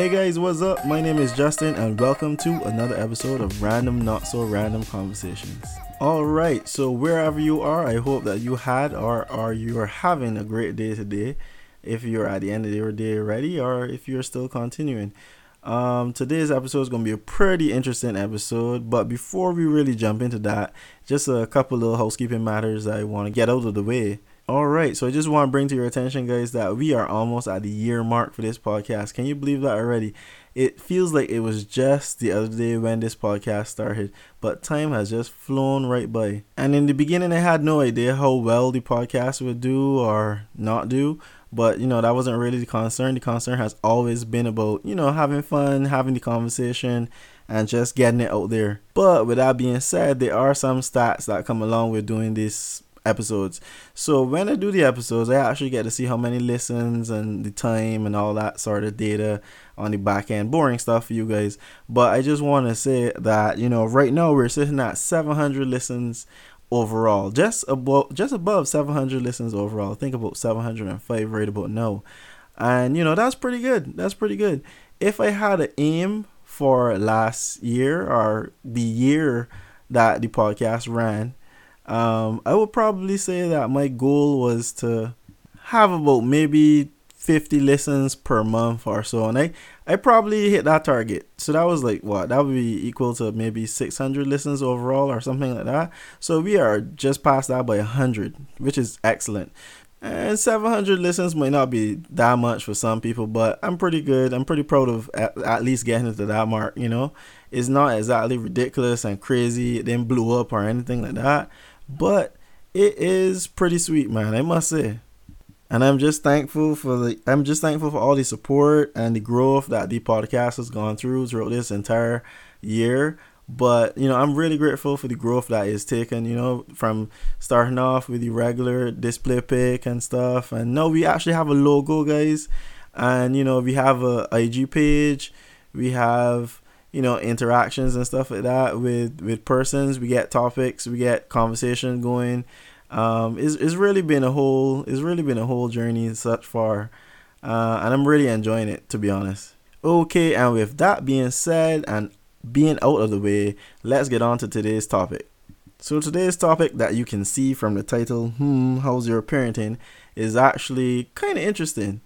Hey guys, what's up? My name is Justin, and welcome to another episode of Random Not So Random Conversations. Alright, so wherever you are, I hope that you had or are you are having a great day today. If you're at the end of your day already, or if you're still continuing. Um, today's episode is going to be a pretty interesting episode, but before we really jump into that, just a couple little housekeeping matters I want to get out of the way. All right, so I just want to bring to your attention, guys, that we are almost at the year mark for this podcast. Can you believe that already? It feels like it was just the other day when this podcast started, but time has just flown right by. And in the beginning, I had no idea how well the podcast would do or not do but you know that wasn't really the concern the concern has always been about you know having fun having the conversation and just getting it out there but with that being said there are some stats that come along with doing these episodes so when i do the episodes i actually get to see how many listens and the time and all that sort of data on the back end boring stuff for you guys but i just want to say that you know right now we're sitting at 700 listens overall, just above just above 700 listens overall. think about 705 right about now, and you know that's pretty good. That's pretty good. If I had an aim for last year or the year that the podcast ran, um, I would probably say that my goal was to have about maybe 50 listens per month or so and i i probably hit that target. So that was like what that would be equal to maybe 600 listens overall or something like that. So we are just past that by 100 which is excellent. And 700 listens might not be that much for some people but i'm pretty good. I'm pretty proud of at, at least getting to that mark you know? It's not exactly ridiculous and crazy it didn't blow up or anything like that but it is pretty sweet man i must say and I'm just thankful for the I'm just thankful for all the support and the growth that the podcast has gone through throughout this entire year. But you know, I'm really grateful for the growth that is taken. You know, from starting off with the regular display pick and stuff, and now we actually have a logo, guys, and you know, we have a IG page, we have you know interactions and stuff like that with with persons. We get topics, we get conversation going um, it's, it's really been a whole it's really been a whole journey such far, uh, and I'm really enjoying it to be honest. Okay, and with that being said and being out of the way, let's get on to today's topic. So today's topic that you can see from the title, hmm, how's your parenting, is actually kind of interesting.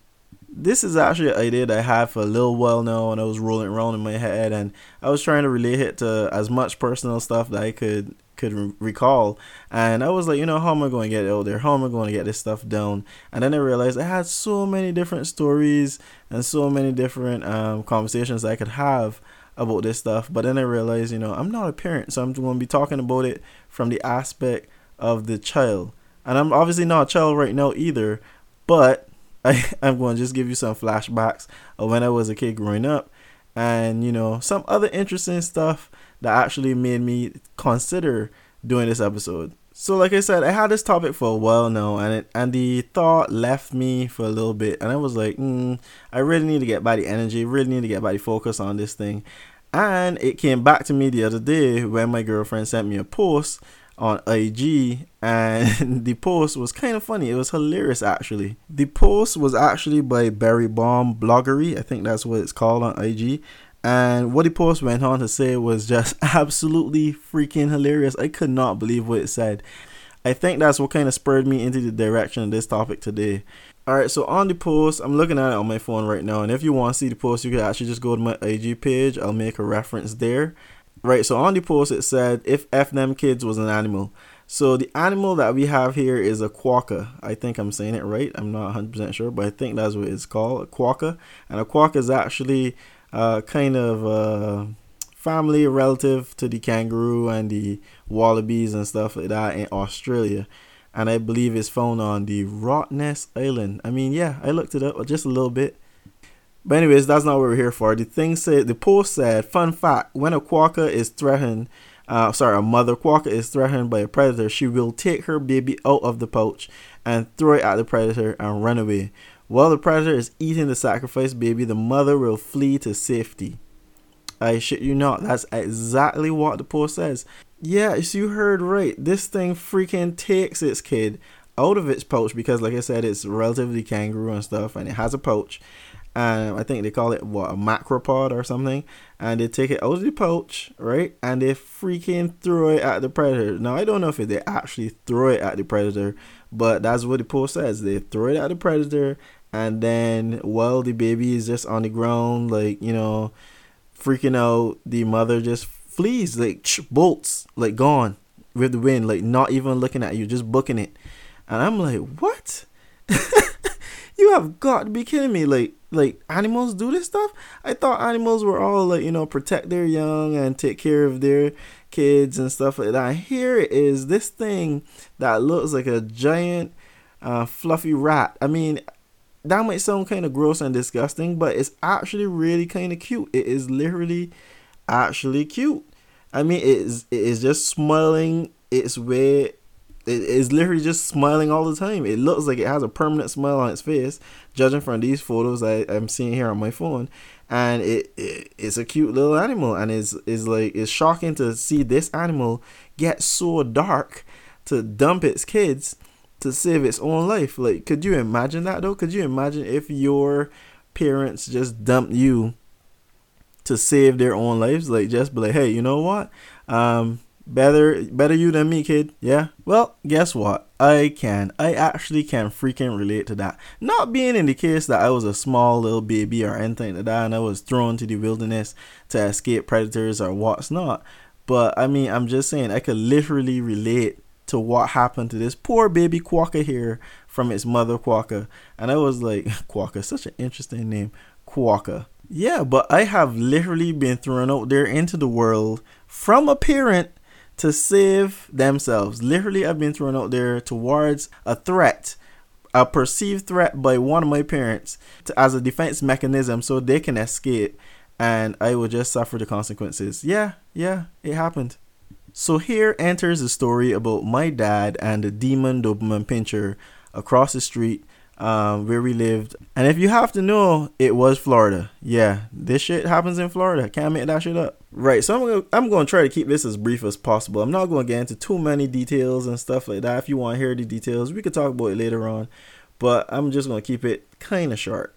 This is actually an idea that I had for a little while now, and I was rolling around in my head, and I was trying to relate it to as much personal stuff that I could could re- recall. And I was like, you know, how am I going to get there? How am I going to get this stuff down? And then I realized I had so many different stories and so many different um, conversations I could have about this stuff. But then I realized, you know, I'm not a parent, so I'm going to be talking about it from the aspect of the child. And I'm obviously not a child right now either, but I, I'm going to just give you some flashbacks of when I was a kid growing up and, you know, some other interesting stuff that actually made me consider doing this episode. So, like I said, I had this topic for a while now, and it, and the thought left me for a little bit, and I was like, mm, I really need to get the energy, really need to get the focus on this thing. And it came back to me the other day when my girlfriend sent me a post on IG, and the post was kind of funny. It was hilarious, actually. The post was actually by Barry Bomb Bloggery, I think that's what it's called on IG, and what the post went on to say was just absolutely freaking hilarious. I could not believe what it said. I think that's what kind of spurred me into the direction of this topic today. Alright, so on the post, I'm looking at it on my phone right now, and if you want to see the post, you can actually just go to my IG page. I'll make a reference there. Right, so on the post, it said, if F them kids was an animal. So the animal that we have here is a quokka. I think I'm saying it right. I'm not 100% sure, but I think that's what it's called, a quokka. And a quokka is actually uh, kind of uh, family relative to the kangaroo and the wallabies and stuff like that in Australia. And I believe it's found on the Rottnest Island. I mean, yeah, I looked it up just a little bit. But anyways, that's not what we're here for. The thing said, the post said, fun fact: when a quokka is threatened, uh, sorry, a mother quokka is threatened by a predator, she will take her baby out of the pouch and throw it at the predator and run away. While the predator is eating the sacrificed baby, the mother will flee to safety. I shit you not, that's exactly what the post says. Yes, you heard right. This thing freaking takes its kid out of its pouch because, like I said, it's relatively kangaroo and stuff, and it has a pouch. And I think they call it what a macropod or something, and they take it out of the pouch, right, and they freaking throw it at the predator. Now I don't know if they actually throw it at the predator, but that's what the post says. They throw it at the predator, and then while the baby is just on the ground, like you know, freaking out, the mother just flees, like bolts, like gone with the wind, like not even looking at you, just booking it. And I'm like, what? you have got to be kidding me! Like, like animals do this stuff? I thought animals were all like, you know, protect their young and take care of their kids and stuff like that. Here is, this thing that looks like a giant, uh, fluffy rat. I mean, that might sound kind of gross and disgusting, but it's actually really kind of cute. It is literally actually cute. I mean, it is it is just smiling its way. It is literally just smiling all the time. It looks like it has a permanent smile on its face, judging from these photos I, I'm seeing here on my phone. And it, it it's a cute little animal, and is is like it's shocking to see this animal get so dark to dump its kids to save its own life. Like, could you imagine that though? Could you imagine if your parents just dumped you to save their own lives. Like just be like, hey, you know what? Um, better better you than me, kid. Yeah. Well, guess what? I can. I actually can freaking relate to that. Not being in the case that I was a small little baby or anything like that, and I was thrown to the wilderness to escape predators or what's not. But I mean, I'm just saying, I could literally relate to what happened to this poor baby quokka here from its mother quokka. And I was like, quokka, such an interesting name, quokka. Yeah, but I have literally been thrown out there into the world from a parent to save themselves. Literally, I've been thrown out there towards a threat, a perceived threat by one of my parents to, as a defense mechanism so they can escape and I will just suffer the consequences. Yeah, yeah, it happened. So here enters the story about my dad and the demon Doberman Pinscher across the street um, where we lived. And if you have to know, it was Florida. Yeah, this shit happens in Florida. Can't make that shit up. Right. So I'm gonna I'm gonna try to keep this as brief as possible. I'm not gonna get into too many details and stuff like that. If you want to hear the details, we could talk about it later on. But I'm just gonna keep it kind of short.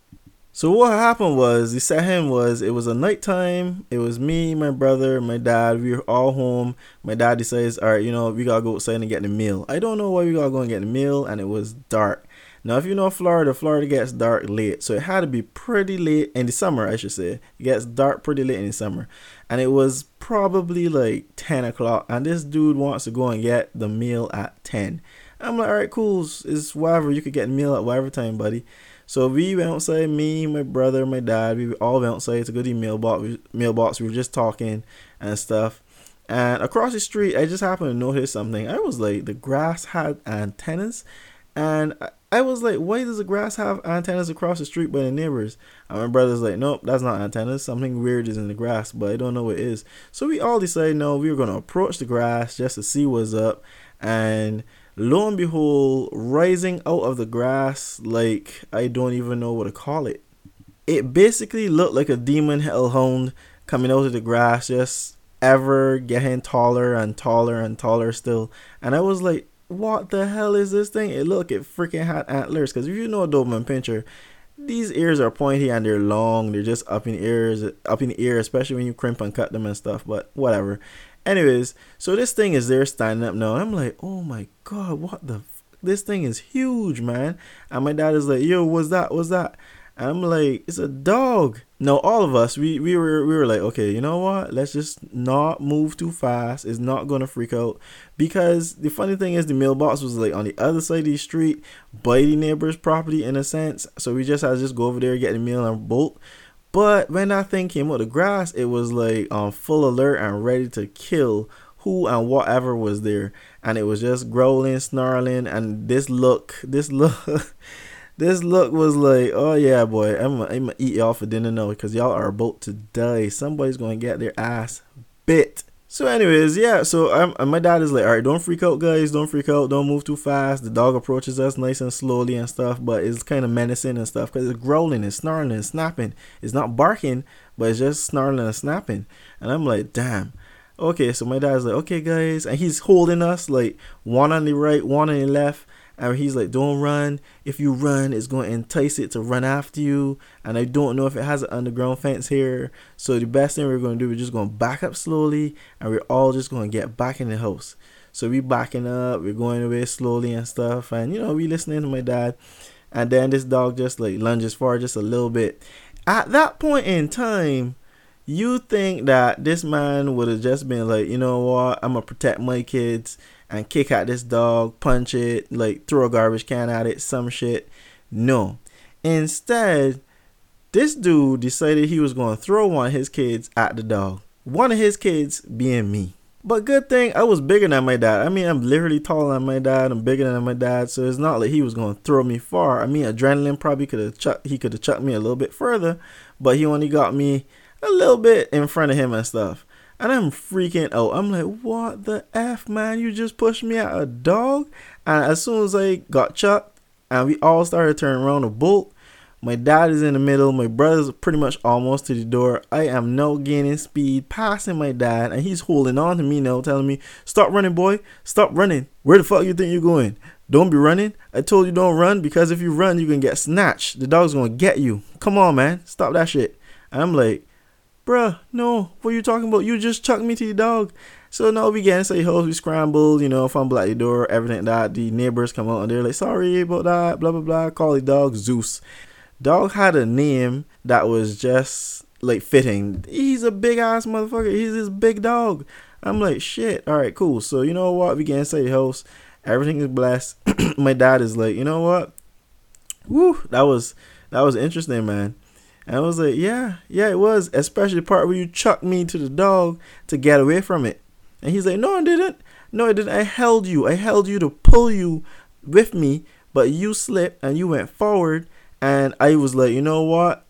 So what happened was the setting was it was a nighttime. It was me, my brother, my dad. We were all home. My dad decides, all right, you know, we gotta go outside and get the meal. I don't know why we gotta go and get the meal, and it was dark. Now, if you know Florida, Florida gets dark late, so it had to be pretty late in the summer, I should say. It gets dark pretty late in the summer, and it was probably like 10 o'clock. And this dude wants to go and get the meal at 10. I'm like, all right, cool. It's whatever. You could get meal at whatever time, buddy. So we went outside. Me, my brother, my dad. We all went outside to go to the mailbox. Mailbox. We were just talking and stuff. And across the street, I just happened to notice something. I was like, the grass had antennas, and I was like, why does the grass have antennas across the street by the neighbors? And my brother's like, nope, that's not antennas. Something weird is in the grass, but I don't know what it is. So we all decided, no, we were going to approach the grass just to see what's up. And lo and behold, rising out of the grass, like, I don't even know what to call it. It basically looked like a demon hellhound coming out of the grass, just ever getting taller and taller and taller still. And I was like, what the hell is this thing? It look it freaking had antlers. Cause if you know a Doberman Pinscher, these ears are pointy and they're long. They're just up in ears, up in the ear, especially when you crimp and cut them and stuff. But whatever. Anyways, so this thing is there standing up now. I'm like, oh my god, what the? F-? This thing is huge, man. And my dad is like, yo, what's that? What's that? I'm like, it's a dog. No, all of us, we, we were we were like, okay, you know what? Let's just not move too fast. It's not gonna freak out. Because the funny thing is the mailbox was like on the other side of the street by the neighbor's property in a sense. So we just had to just go over there, get the mail and bolt. But when that thing came out the grass, it was like on full alert and ready to kill who and whatever was there. And it was just growling, snarling, and this look, this look This look was like, oh yeah, boy, I'm gonna, I'm gonna eat y'all for dinner now because y'all are about to die. Somebody's gonna get their ass bit. So, anyways, yeah. So, I'm, my dad is like, all right, don't freak out, guys. Don't freak out. Don't move too fast. The dog approaches us nice and slowly and stuff, but it's kind of menacing and stuff because it's growling and snarling and snapping. It's not barking, but it's just snarling and snapping. And I'm like, damn. Okay, so my dad's like, okay, guys, and he's holding us like one on the right, one on the left, and he's like, "Don't run. If you run, it's going to entice it to run after you." And I don't know if it has an underground fence here. So the best thing we're going to do, we're just going to back up slowly, and we're all just going to get back in the house. So we backing up, we're going away slowly and stuff, and you know we listening to my dad. And then this dog just like lunges forward just a little bit. At that point in time, you think that this man would have just been like, you know what, I'm gonna protect my kids and kick out this dog, punch it, like throw a garbage can at it, some shit. No. Instead, this dude decided he was gonna throw one of his kids at the dog. One of his kids being me. But good thing I was bigger than my dad. I mean, I'm literally taller than my dad. I'm bigger than my dad, so it's not like he was gonna throw me far. I mean, adrenaline probably could have chucked. He could have chucked me a little bit further, but he only got me a little bit in front of him and stuff. And I'm freaking out. I'm like, what the F, man? You just pushed me at a dog? And as soon as I got chucked and we all started turning around to bolt, my dad is in the middle. My brother's pretty much almost to the door. I am now gaining speed, passing my dad, and he's holding on to me now, telling me, Stop running, boy. Stop running. Where the fuck you think you're going? Don't be running. I told you don't run because if you run, you can get snatched. The dog's gonna get you. Come on, man. Stop that shit. And I'm like, bruh, no, what you talking about? You just chucked me to the dog. So now we get inside house, we scramble, you know, fumble at the door, everything that. The neighbors come out and they're like, sorry about that, blah blah blah. Call the dog Zeus. Dog had a name that was just like fitting. He's a big ass motherfucker. He's this big dog. I'm like, shit. All right, cool. So you know what? We get inside the house. Everything is blessed. My dad is like, you know what? Woo, that was that was interesting, man. And I was like, yeah, yeah, it was. Especially the part where you chucked me to the dog to get away from it. And he's like, no, I didn't. No, I didn't. I held you. I held you to pull you with me, but you slipped and you went forward. And I was like, you know what?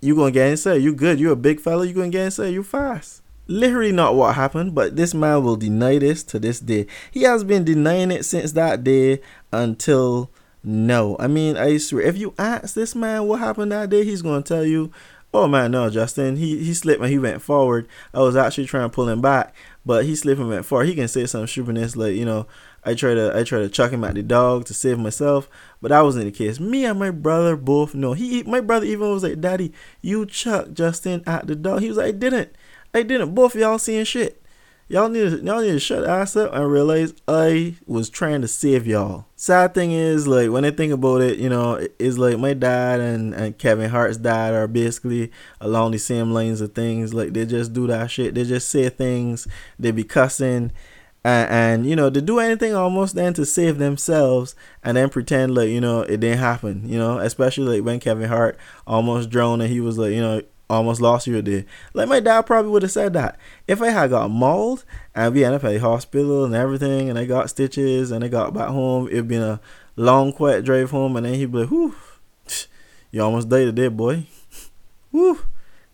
You gonna get inside. You good. You're a big fella. You gonna get inside. You fast. Literally not what happened, but this man will deny this to this day. He has been denying it since that day until no, I mean, I swear, if you ask this man what happened that day, he's gonna tell you, "Oh man, no, Justin, he he slipped and he went forward. I was actually trying to pull him back, but he slipped and went forward." He can say some stupidness like, you know, I try to I try to chuck him at the dog to save myself, but that wasn't the case. Me and my brother both know. He my brother even was like, "Daddy, you chuck Justin at the dog." He was like, "I didn't, I didn't." Both y'all seeing shit. Y'all need to, y'all need to shut ass up and realize I was trying to save y'all. Sad thing is, like when I think about it, you know, it's like my dad and, and Kevin Hart's dad are basically along the same lines of things. Like they just do that shit. They just say things. They be cussing. And, and you know they do anything almost then to save themselves and then pretend like you know it didn't happen you know especially like when kevin hart almost drowned and he was like you know almost lost you day. Like my dad probably would have said that. If I had got mauled and we ended up at the hospital and everything and I got stitches and I got back home, it'd been a long quiet drive home and then he'd be like, Whew, you almost died today, boy. Whew.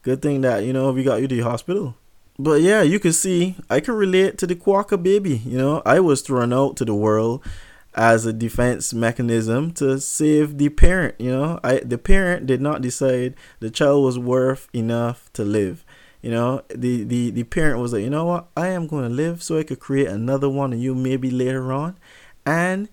Good thing that, you know, we got you to the hospital. But yeah, you can see I can relate to the quokka baby. You know, I was thrown out to the world as a defense mechanism to save the parent. You know, I the parent did not decide the child was worth enough to live. You know, the the the parent was like, you know what, I am going to live so I could create another one of you maybe later on, and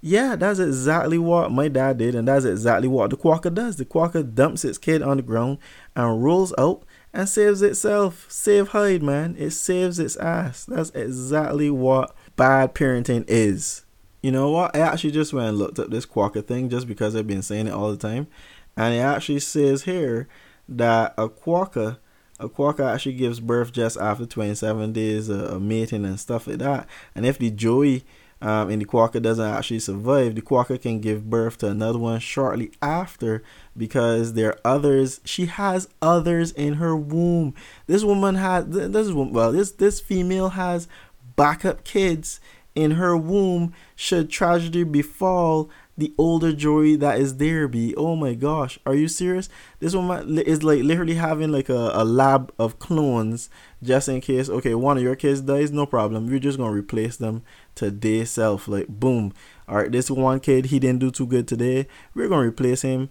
yeah, that's exactly what my dad did, and that's exactly what the quokka does. The quokka dumps its kid on the ground and rolls out and saves itself. Save hide, man. It saves its ass. That's exactly what bad parenting is. You know what? I actually just went and looked up this quokka thing just because I've been saying it all the time. And it actually says here that a quokka, a quokka actually gives birth just after 27 days of mating and stuff like that. And if the joey um, in the quokka doesn't actually survive, the quokka can give birth to another one shortly after because there are others. She has others in her womb. This woman has this woman. well this this female has backup kids in her womb should tragedy befall the older Joey that is there be. Oh my gosh, are you serious? This one is like literally having like a, a lab of clones just in case. Okay, one of your kids dies, no problem. You're just gonna replace them today self. Like boom. All right, this one kid he didn't do too good today. We're gonna replace him.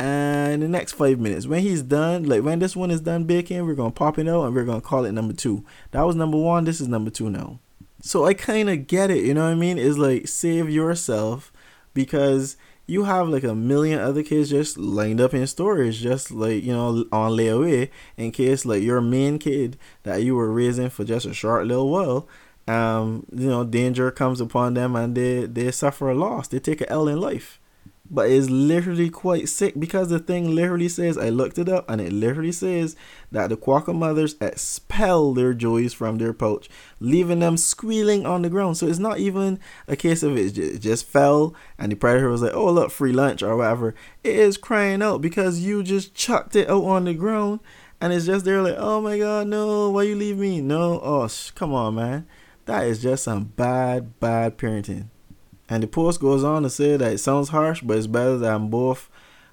And the next five minutes, when he's done, like when this one is done baking, we're gonna pop it out and we're gonna call it number two. That was number one. This is number two now. So I kind of get it, you know what I mean? It's like save yourself because you have like a million other kids just lined up in storage, just like you know on layaway in case like your main kid that you were raising for just a short little while, um, you know, danger comes upon them and they they suffer a loss, they take a L in life but it's literally quite sick because the thing literally says I looked it up and it literally says that the quokka mothers expel their joeys from their pouch, leaving them squealing on the ground. So it's not even a case of it just, fell and the predator was like, "Oh look, free lunch" or whatever. It is crying out because you just chucked it out on the ground and it's just there like, "Oh my god, no! Why you leave me? No! Oh, sh- come on, man! That is just some bad, bad parenting." And the post goes on to say that it sounds harsh, but it's better than both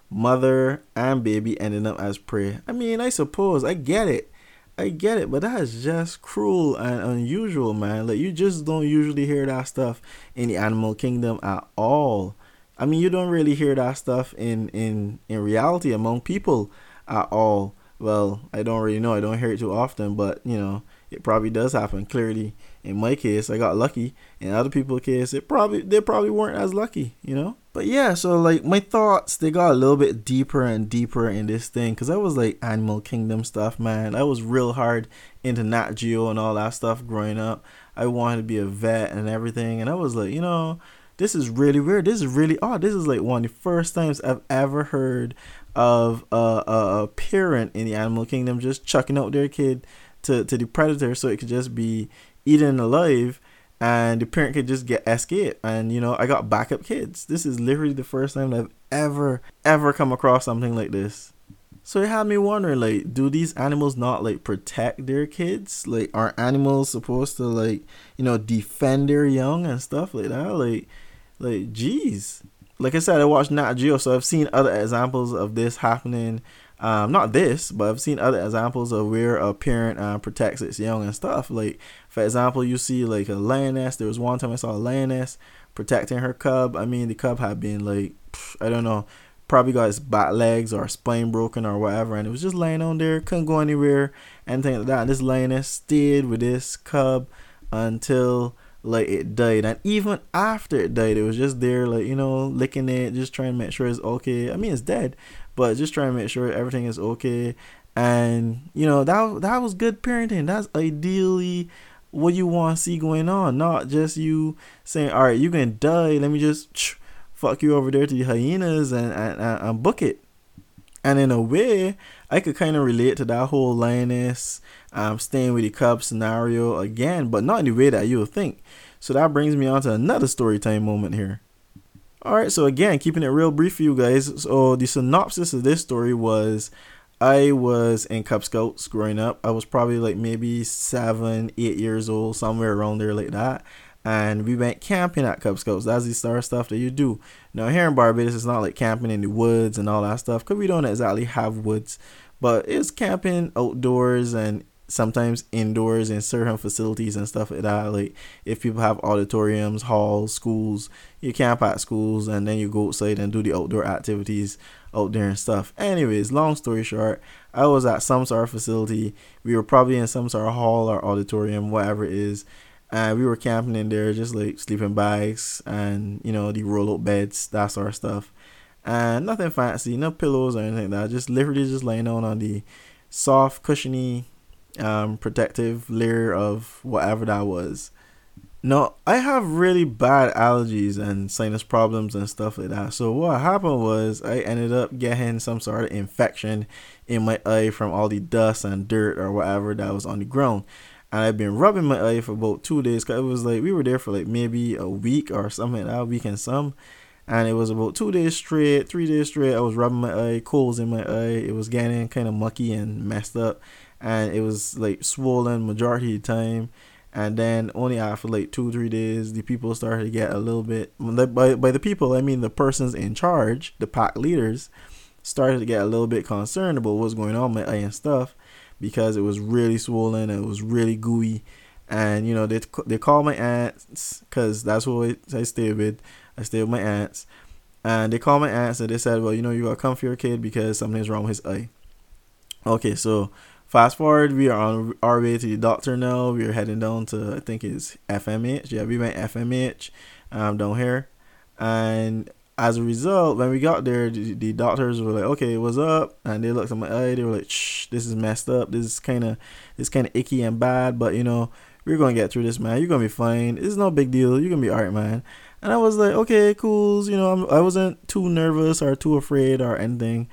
mother and baby ending up as prey. I mean, I suppose I get it. I get it, but that is just cruel and unusual, man. Like you just don't usually hear that stuff in the animal kingdom at all. I mean, you don't really hear that stuff in in in reality among people at all. Well, I don't really know. I don't hear it too often, but you know, it probably does happen. Clearly, in my case, I got lucky. In other people's case, it probably they probably weren't as lucky, you know. But yeah, so like my thoughts, they got a little bit deeper and deeper in this thing, cause I was like Animal Kingdom stuff, man. I was real hard into Nat Geo and all that stuff growing up. I wanted to be a vet and everything, and I was like, you know, this is really weird. This is really odd. This is like one of the first times I've ever heard of a, a, a parent in the animal kingdom just chucking out their kid to, to the predator so it could just be eaten alive and the parent could just get escape. And you know i got backup kids. This is literally the first time i've ever ever come across something like this. So it had me wondering like do these animals not like protect their kids? Like are animals supposed to like you know defend their young and stuff like that? Like like jeez like i said i watched nat geo so i've seen other examples of this happening um, not this, but I've seen other examples of where a parent uh, protects its young and stuff. Like, for example, you see like a lioness. There was one time I saw a lioness protecting her cub. I mean, the cub had been like, I don't know, probably got its back legs or spine broken or whatever, and it was just laying on there, couldn't go anywhere, anything like that. And this lioness stayed with this cub until like it died and even after it died it was just there like you know licking it just trying to make sure it's okay i mean it's dead but just trying to make sure everything is okay. And you know that that was good parenting. That's ideally what you want to see going on, not just you saying, "All right, you can die. Let me just fuck you over there to the hyenas and, and, and book it." And in a way, I could kind of relate to that whole lioness um, staying with the cub scenario again, but not in the way that you would think. So that brings me on to another story time moment here. All right, so again, keeping it real brief for you guys. So the synopsis of this story was I was in Cub Scouts growing up. I was probably like maybe seven, eight years old, somewhere around there like that. And we went camping at Cub Scouts. That's the of stuff that you do. Now here in Barbados, it's not like camping in the woods and all that stuff, cause we don't exactly have woods. But it's camping outdoors and sometimes indoors in certain facilities and stuff like that. Like if people have auditoriums, halls, schools, you camp at schools and then you go outside and do the outdoor activities out there and stuff. Anyways, long story short, I was at some sort of facility. We were probably in some sort of hall or auditorium, whatever it is. And we were camping in there, just like sleeping bags and, you know, the roll up beds, that sort of stuff. And nothing fancy, no pillows or anything like that. Just literally just laying on on the soft, cushiony um, protective layer of whatever that was. No, I have really bad allergies and sinus problems and stuff like that. So what happened was I ended up getting some sort of infection in my eye from all the dust and dirt or whatever that was on the ground. And I've been rubbing my eye for about two days because it was like we were there for like maybe a week or something like that, week and some. And it was about two days straight, three days straight. I was rubbing my eye, coals in my eye. It was getting kind of mucky and messed up and it was like swollen majority of the time. And then only after like two three days the people started to get a little bit by, by the people i mean the persons in charge the pack leaders started to get a little bit concerned about what's going on with my eye and stuff because it was really swollen and it was really gooey. And you know they they called my aunts because that's what I stay with. I stay with my aunts. And they called my aunts and they said well you know you gotta come for your kid because something's wrong with his eye okay so Fast forward, we are on our way to the doctor now. We are heading down to I think it's FMH. Yeah, we went FMH um, down here, and as a result, when we got there, the, the, doctors were like, "Okay, what's up?" And they looked at my eye. They were like, "Shh, this is messed up. This is kind of, it's kind of icky and bad. But you know, we're gonna get through this, man. You're gonna be fine. It's no big deal. You're gonna be alright, man." And I was like, "Okay, cool." You know, I'm, I wasn't too nervous or too afraid or anything,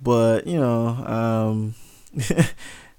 but you know, um.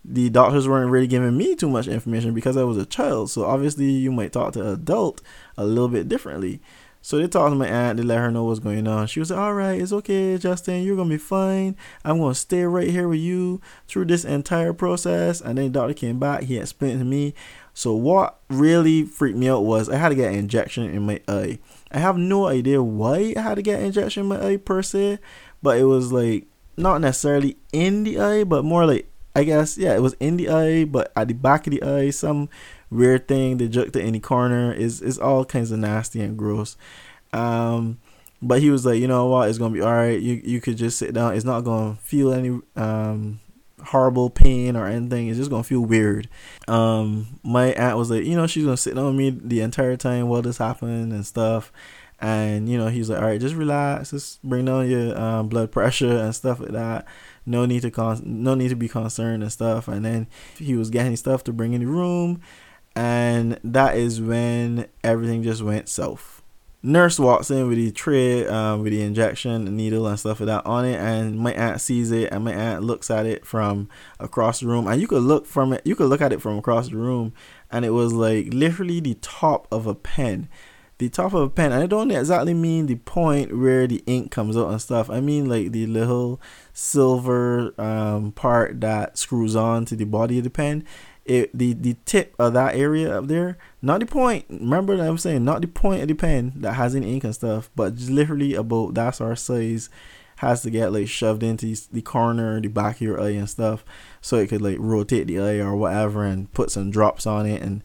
the doctors weren't really giving me too much information because I was a child. So obviously, you might talk to an adult a little bit differently. So they talked to my aunt. They let her know what's going on. She was like, "All right, it's okay, Justin. You're gonna be fine. I'm gonna stay right here with you through this entire process." And then the doctor came back. He explained to me. So what really freaked me out was I had to get an injection in my eye. I have no idea why I had to get an injection in my eye per se, but it was like not necessarily in the eye, but more like I guess yeah, it was in the eye, but at the back of the eye, some weird thing they jerked it in the corner is is all kinds of nasty and gross. Um, but he was like, you know what, it's gonna be all right. You you could just sit down. It's not gonna feel any um horrible pain or anything. It's just gonna feel weird. Um, my aunt was like, you know, she's gonna sit with me the entire time while this happened and stuff. And you know, he's like, all right, just relax, just bring down your um, blood pressure and stuff like that no need to con- no need to be concerned and stuff. And then he was getting stuff to bring in the room, and that is when everything just went south. Nurse walks in with the tray, um, with the injection, needle, and stuff like that on it, and my aunt sees it, and my aunt looks at it from across the room, and you could look from it, you could look at it from across the room, and it was like literally the top of a pen the top of a pen i don't exactly mean the point where the ink comes out and stuff. I mean like the little silver um, part that screws on to the body of the pen. It the the tip of that area up there not the point remember that i'm saying not the point of the pen that has any ink and stuff but literally about that's our size has to get like shoved into the corner the back of your eye and stuff so it could like rotate the eye or whatever and put some drops on it and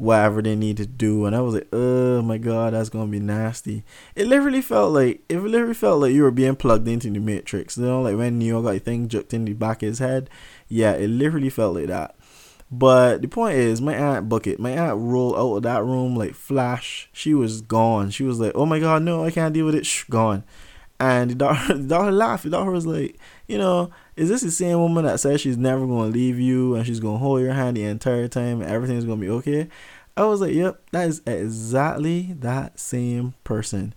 whatever they need to do. And I was like, oh my god, that's gonna be nasty. It literally felt like it literally felt like you were being plugged into the matrix. You know, like when Neo got a thing jerked in the back of his head. Yeah, it literally felt like that. But the point is, my aunt Bucket, my aunt rolled out of that room like flash. She was gone. She was like, "Oh my god, no, I can't deal with it." Shh, gone. And the doctor, the doctor laughed. The doctor was like, "You know, is this the same woman that says she's never to leave you and she's to hold your hand the entire time and everything's to be okay? I was like, yep, that is exactly that same person.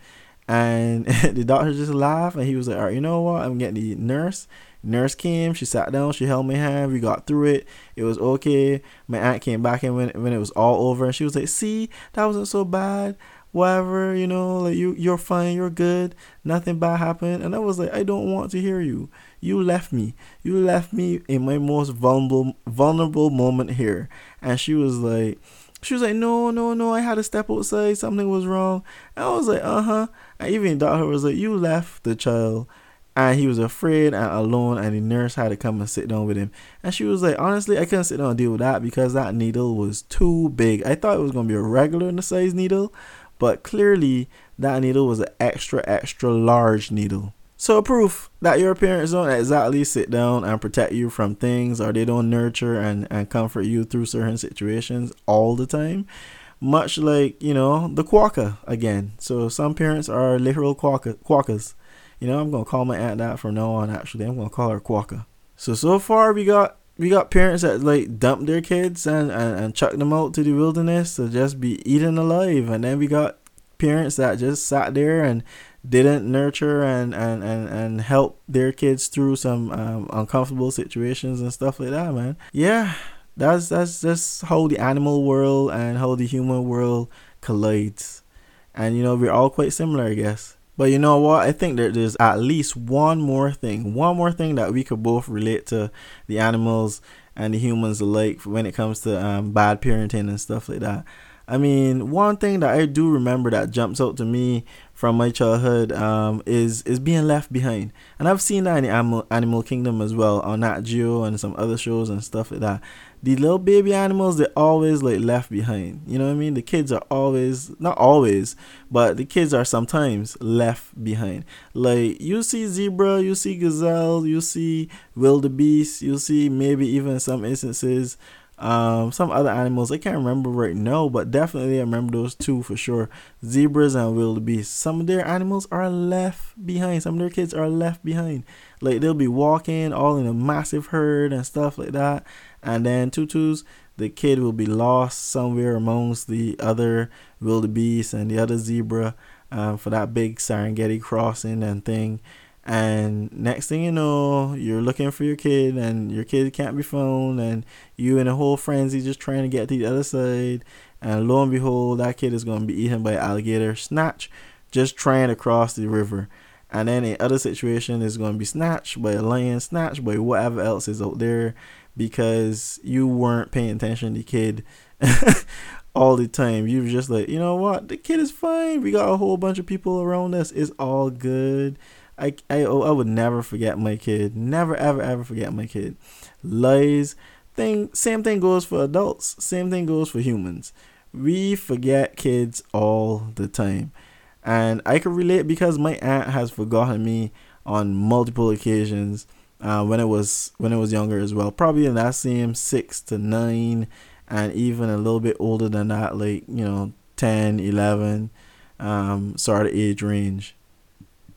And the doctor just laughed and he was like, all right, you know what? I'm getting the nurse. Nurse came, she sat down, she held my hand, we got through it. It was okay. My aunt came back in when, when it was all over and she was like, see, that wasn't so bad whatever, you know, like you you're fine, you're good, nothing bad happened. And I was like, I don't want to hear you. You left me. You left me in my most vulnerable vulnerable moment here. And she was like she was like, No, no, no, I had to step outside, something was wrong. And I was like, uh-huh. And even doctor was like, You left the child and he was afraid and alone and the nurse had to come and sit down with him and she was like honestly i couldn't sit down and deal with that because that needle was too big i thought it was going to be a regular size needle but clearly that needle was an extra, extra large needle. So proof that your parents don't exactly sit down and protect you from things or they don't nurture and, and comfort you through certain situations all the time. Much like, you know, the quokka again. So some parents are literal quokka, quokkas. You know, I'm gonna call my aunt that from now on actually. I'm gonna call her quokka. So so far we got we got parents that like dump their kids and, and, and chuck them out to the wilderness to just be eaten alive. And then we got parents that just sat there and didn't nurture and and and, and help their kids through some um, uncomfortable situations and stuff like that man. Yeah that's that's just how the animal world and how the human world collides. And you know we're all quite similar i guess but you know what? I think that there's at least one more thing, one more thing that we could both relate to the animals and the humans alike when it comes to um, bad parenting and stuff like that. I mean, one thing that I do remember that jumps out to me from my childhood um, is is being left behind, and I've seen that in the animal Animal Kingdom as well on Nat Geo and some other shows and stuff like that. The little baby animals they're always like left behind. You know what i mean? The kids are always not always but the kids are sometimes left behind. Like you see zebra you see gazelle you see wildebeest you see maybe even some instances um, some other animals I can't remember right now, but definitely I remember those two for sure. Zebras and wildebeest. Some of their animals are left behind. Some of their kids are left behind. Like they'll be walking all in a massive herd and stuff like that, and then tutus, the kid will be lost somewhere amongst the other wildebeest and the other zebra um, for that big Serengeti crossing and thing. And next thing you know, you're looking for your kid, and your kid can't be found, and you in a whole frenzy just trying to get to the other side. And lo and behold, that kid is going to be eaten by an alligator snatch, just trying to cross the river. And then in other situation is going to be snatched by a lion, snatched by whatever else is out there, because you weren't paying attention to the kid all the time. You were just like, you know what, the kid is fine. We got a whole bunch of people around us. It's all good I, I, I would never forget my kid. Never, ever, ever forget my kid. Lies. Thing, same thing goes for adults. Same thing goes for humans. We forget kids all the time. And I can relate because my aunt has forgotten me on multiple occasions uh, when it was when it was younger as well. Probably in that same six to nine and even a little bit older than that, like, you know, 10, 11, um, sort of age range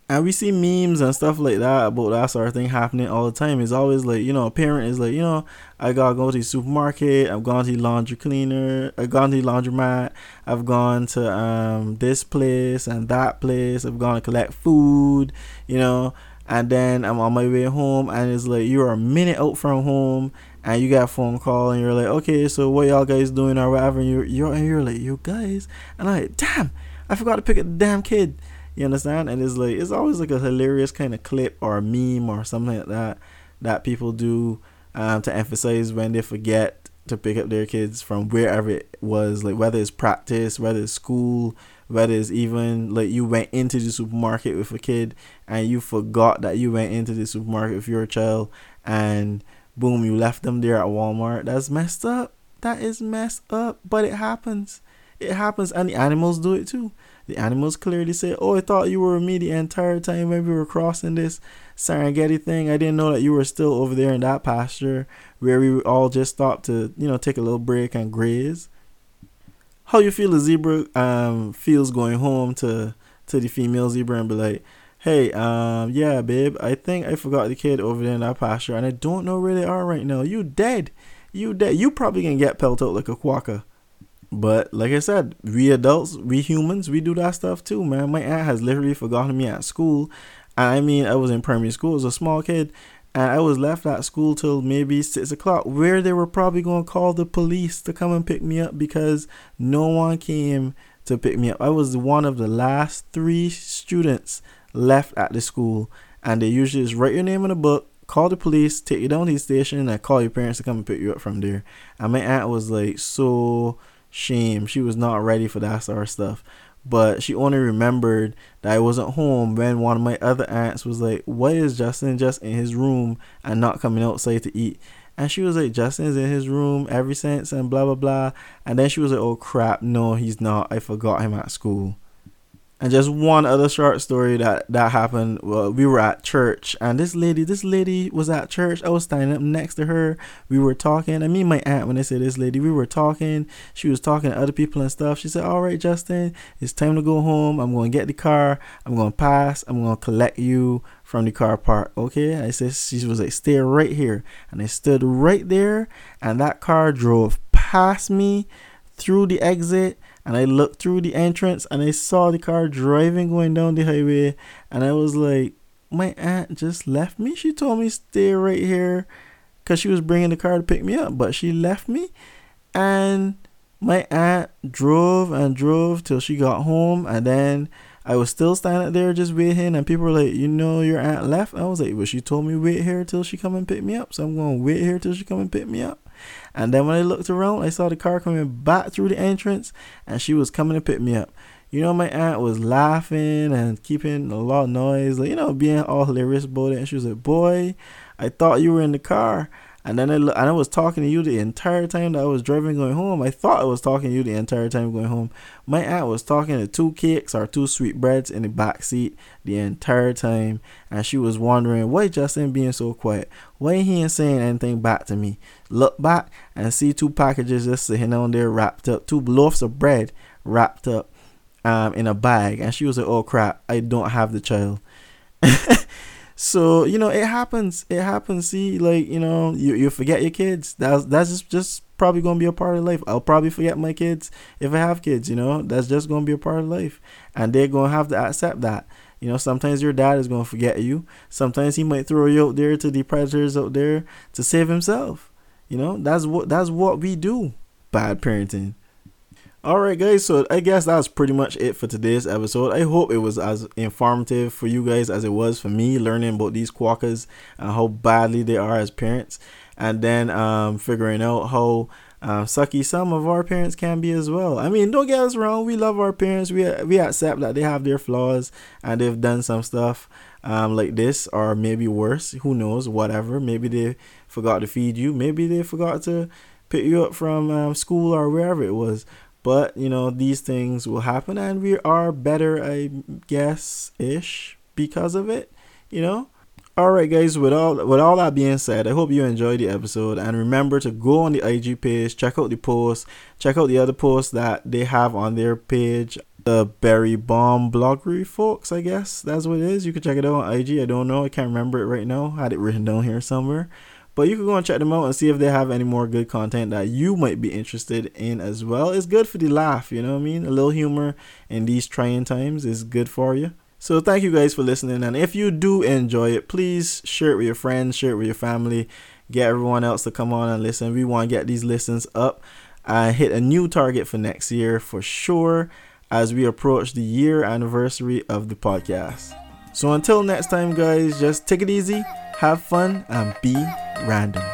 and we see memes and stuff like that about that sort of thing happening all the time. It's always like, you know, a parent is like, you know, I gotta go to the supermarket, I've gone to the laundry cleaner, I've gone to the laundromat, I've gone to um this place and that place, I've gone to collect food, you know, and then I'm on my way home and it's like you're a minute out from home and you got a phone call and you're like, Okay, so what y'all guys doing or whatever? And you're you're and you're like, You guys? And I'm like, damn, I forgot to pick up the damn kid you understand? And it's like it's always like a hilarious kind of clip or a meme or something like that that people do um, to emphasize when they forget to pick up their kids from wherever it was, like whether it's practice, whether it's school, whether it's even like you went into the supermarket with a kid and you forgot that you went into the supermarket with your child and boom, you left them there at Walmart. That's messed up. That is messed up, but it happens. It happens, and the animals do it too. The animals clearly say, Oh, I thought you were me the entire time when we were crossing this Serengeti thing. I didn't know that you were still over there in that pasture where we all just stopped to, you know, take a little break and graze. How you feel the zebra um feels going home to to the female zebra and be like, Hey, um, yeah, babe, I think I forgot the kid over there in that pasture and I don't know where they are right now. You dead. You dead. You probably can get pelted like a quokka. But like I said, we adults, we humans, we do that stuff too, man. My aunt has literally forgotten me at school. I mean, I was in primary school as a small kid, and I was left at school till maybe six o'clock, where they were probably going to call the police to come and pick me up because no one came to pick me up. I was one of the last three students left at the school, and they usually just write your name in a book, call the police, take you down to the station, and call your parents to come and pick you up from there. And my aunt was like so shame. She was not ready for that sort of stuff. But she only remembered that I wasn't home when one of my other aunts was like, Why is Justin just in his room and not coming outside to eat? And she was like, Justin's in his room ever since and blah blah blah. And then she was like, Oh crap, no, he's not. I forgot him at school. And just one other short story that that happened. Well, we were at church, and this lady, this lady was at church. I was standing up next to her. We were talking. I mean, my aunt, when I say this lady, we were talking. She was talking to other people and stuff. She said, "All right, Justin, it's time to go home. I'm going to get the car. I'm going to pass. I'm going to collect you from the car park." Okay. I said she was like, "Stay right here," and I stood right there, and that car drove past me through the exit and I looked through the entrance and I saw the car driving going down the highway and I was like my aunt just left me she told me stay right here because she was bringing the car to pick me up but she left me and my aunt drove and drove till she got home and then I was still standing there just waiting, and people were like, "You know, your aunt left." I was like, "Well, she told me wait here till she come and pick me up, so I'm going to wait here till she come and pick me up." And then when I looked around, I saw the car coming back through the entrance, and she was coming to pick me up. You know, my aunt was laughing and keeping a lot of noise, like you know, being all hilarious about it. And she was like, "Boy, I thought you were in the car." And then I, and I was talking to you the entire time that I was driving going home. I thought I was talking to you the entire time going home. My aunt was talking to two cakes or two sweetbreads in the back seat the entire time, and she was wondering why Justin being so quiet. Why he ain't saying anything back to me? Look back and see two packages just sitting on there wrapped up, two loaves of bread wrapped up um, in a bag, and she was like, "Oh crap, I don't have the child." so you know, it happens. It happens. See, like you know, you you forget your kids. That's that's just just probably gonna be a part of life. I'll probably forget my kids if I have kids. You know, that's just gonna be a part of life, and they're gonna have to accept that. You know, sometimes your dad is gonna forget you. Sometimes he might throw you out there to the predators out there to save himself. You know, that's what that's what we do. Bad parenting. Alright, guys, so I guess that's pretty much it for today's episode. I hope it was as informative for you guys as it was for me learning about these quokkas and how badly they are as parents, and then um, figuring out how uh, sucky some of our parents can be as well. I mean, don't get us wrong, we love our parents, we, we accept that they have their flaws and they've done some stuff um, like this, or maybe worse, who knows, whatever. Maybe they forgot to feed you, maybe they forgot to pick you up from um, school or wherever it was but, you know, these things will happen and we are better, I guess, ish because of it, you know? Alright guys, with all with all that being said, I hope you enjoyed the episode and remember to go on the IG page, check out the post, check out the other posts that they have on their page. The Berry Bomb Bloggery folks, I guess. That's what it is. You can check it out on IG. I don't know. I can't remember it right now. I had it written down here somewhere. But you can go and check them out and see if they have any more good content that you might be interested in as well. It's good for the laugh, you know what I mean? A little humor in these trying times is good for you. So thank you guys for listening. And if you do enjoy it, please share it with your friends, share it with your family, get everyone else to come on and listen. We want to get these listens up and hit a new target for next year for sure as we approach the year anniversary of the podcast. So until next time, guys, just take it easy have fun and be random.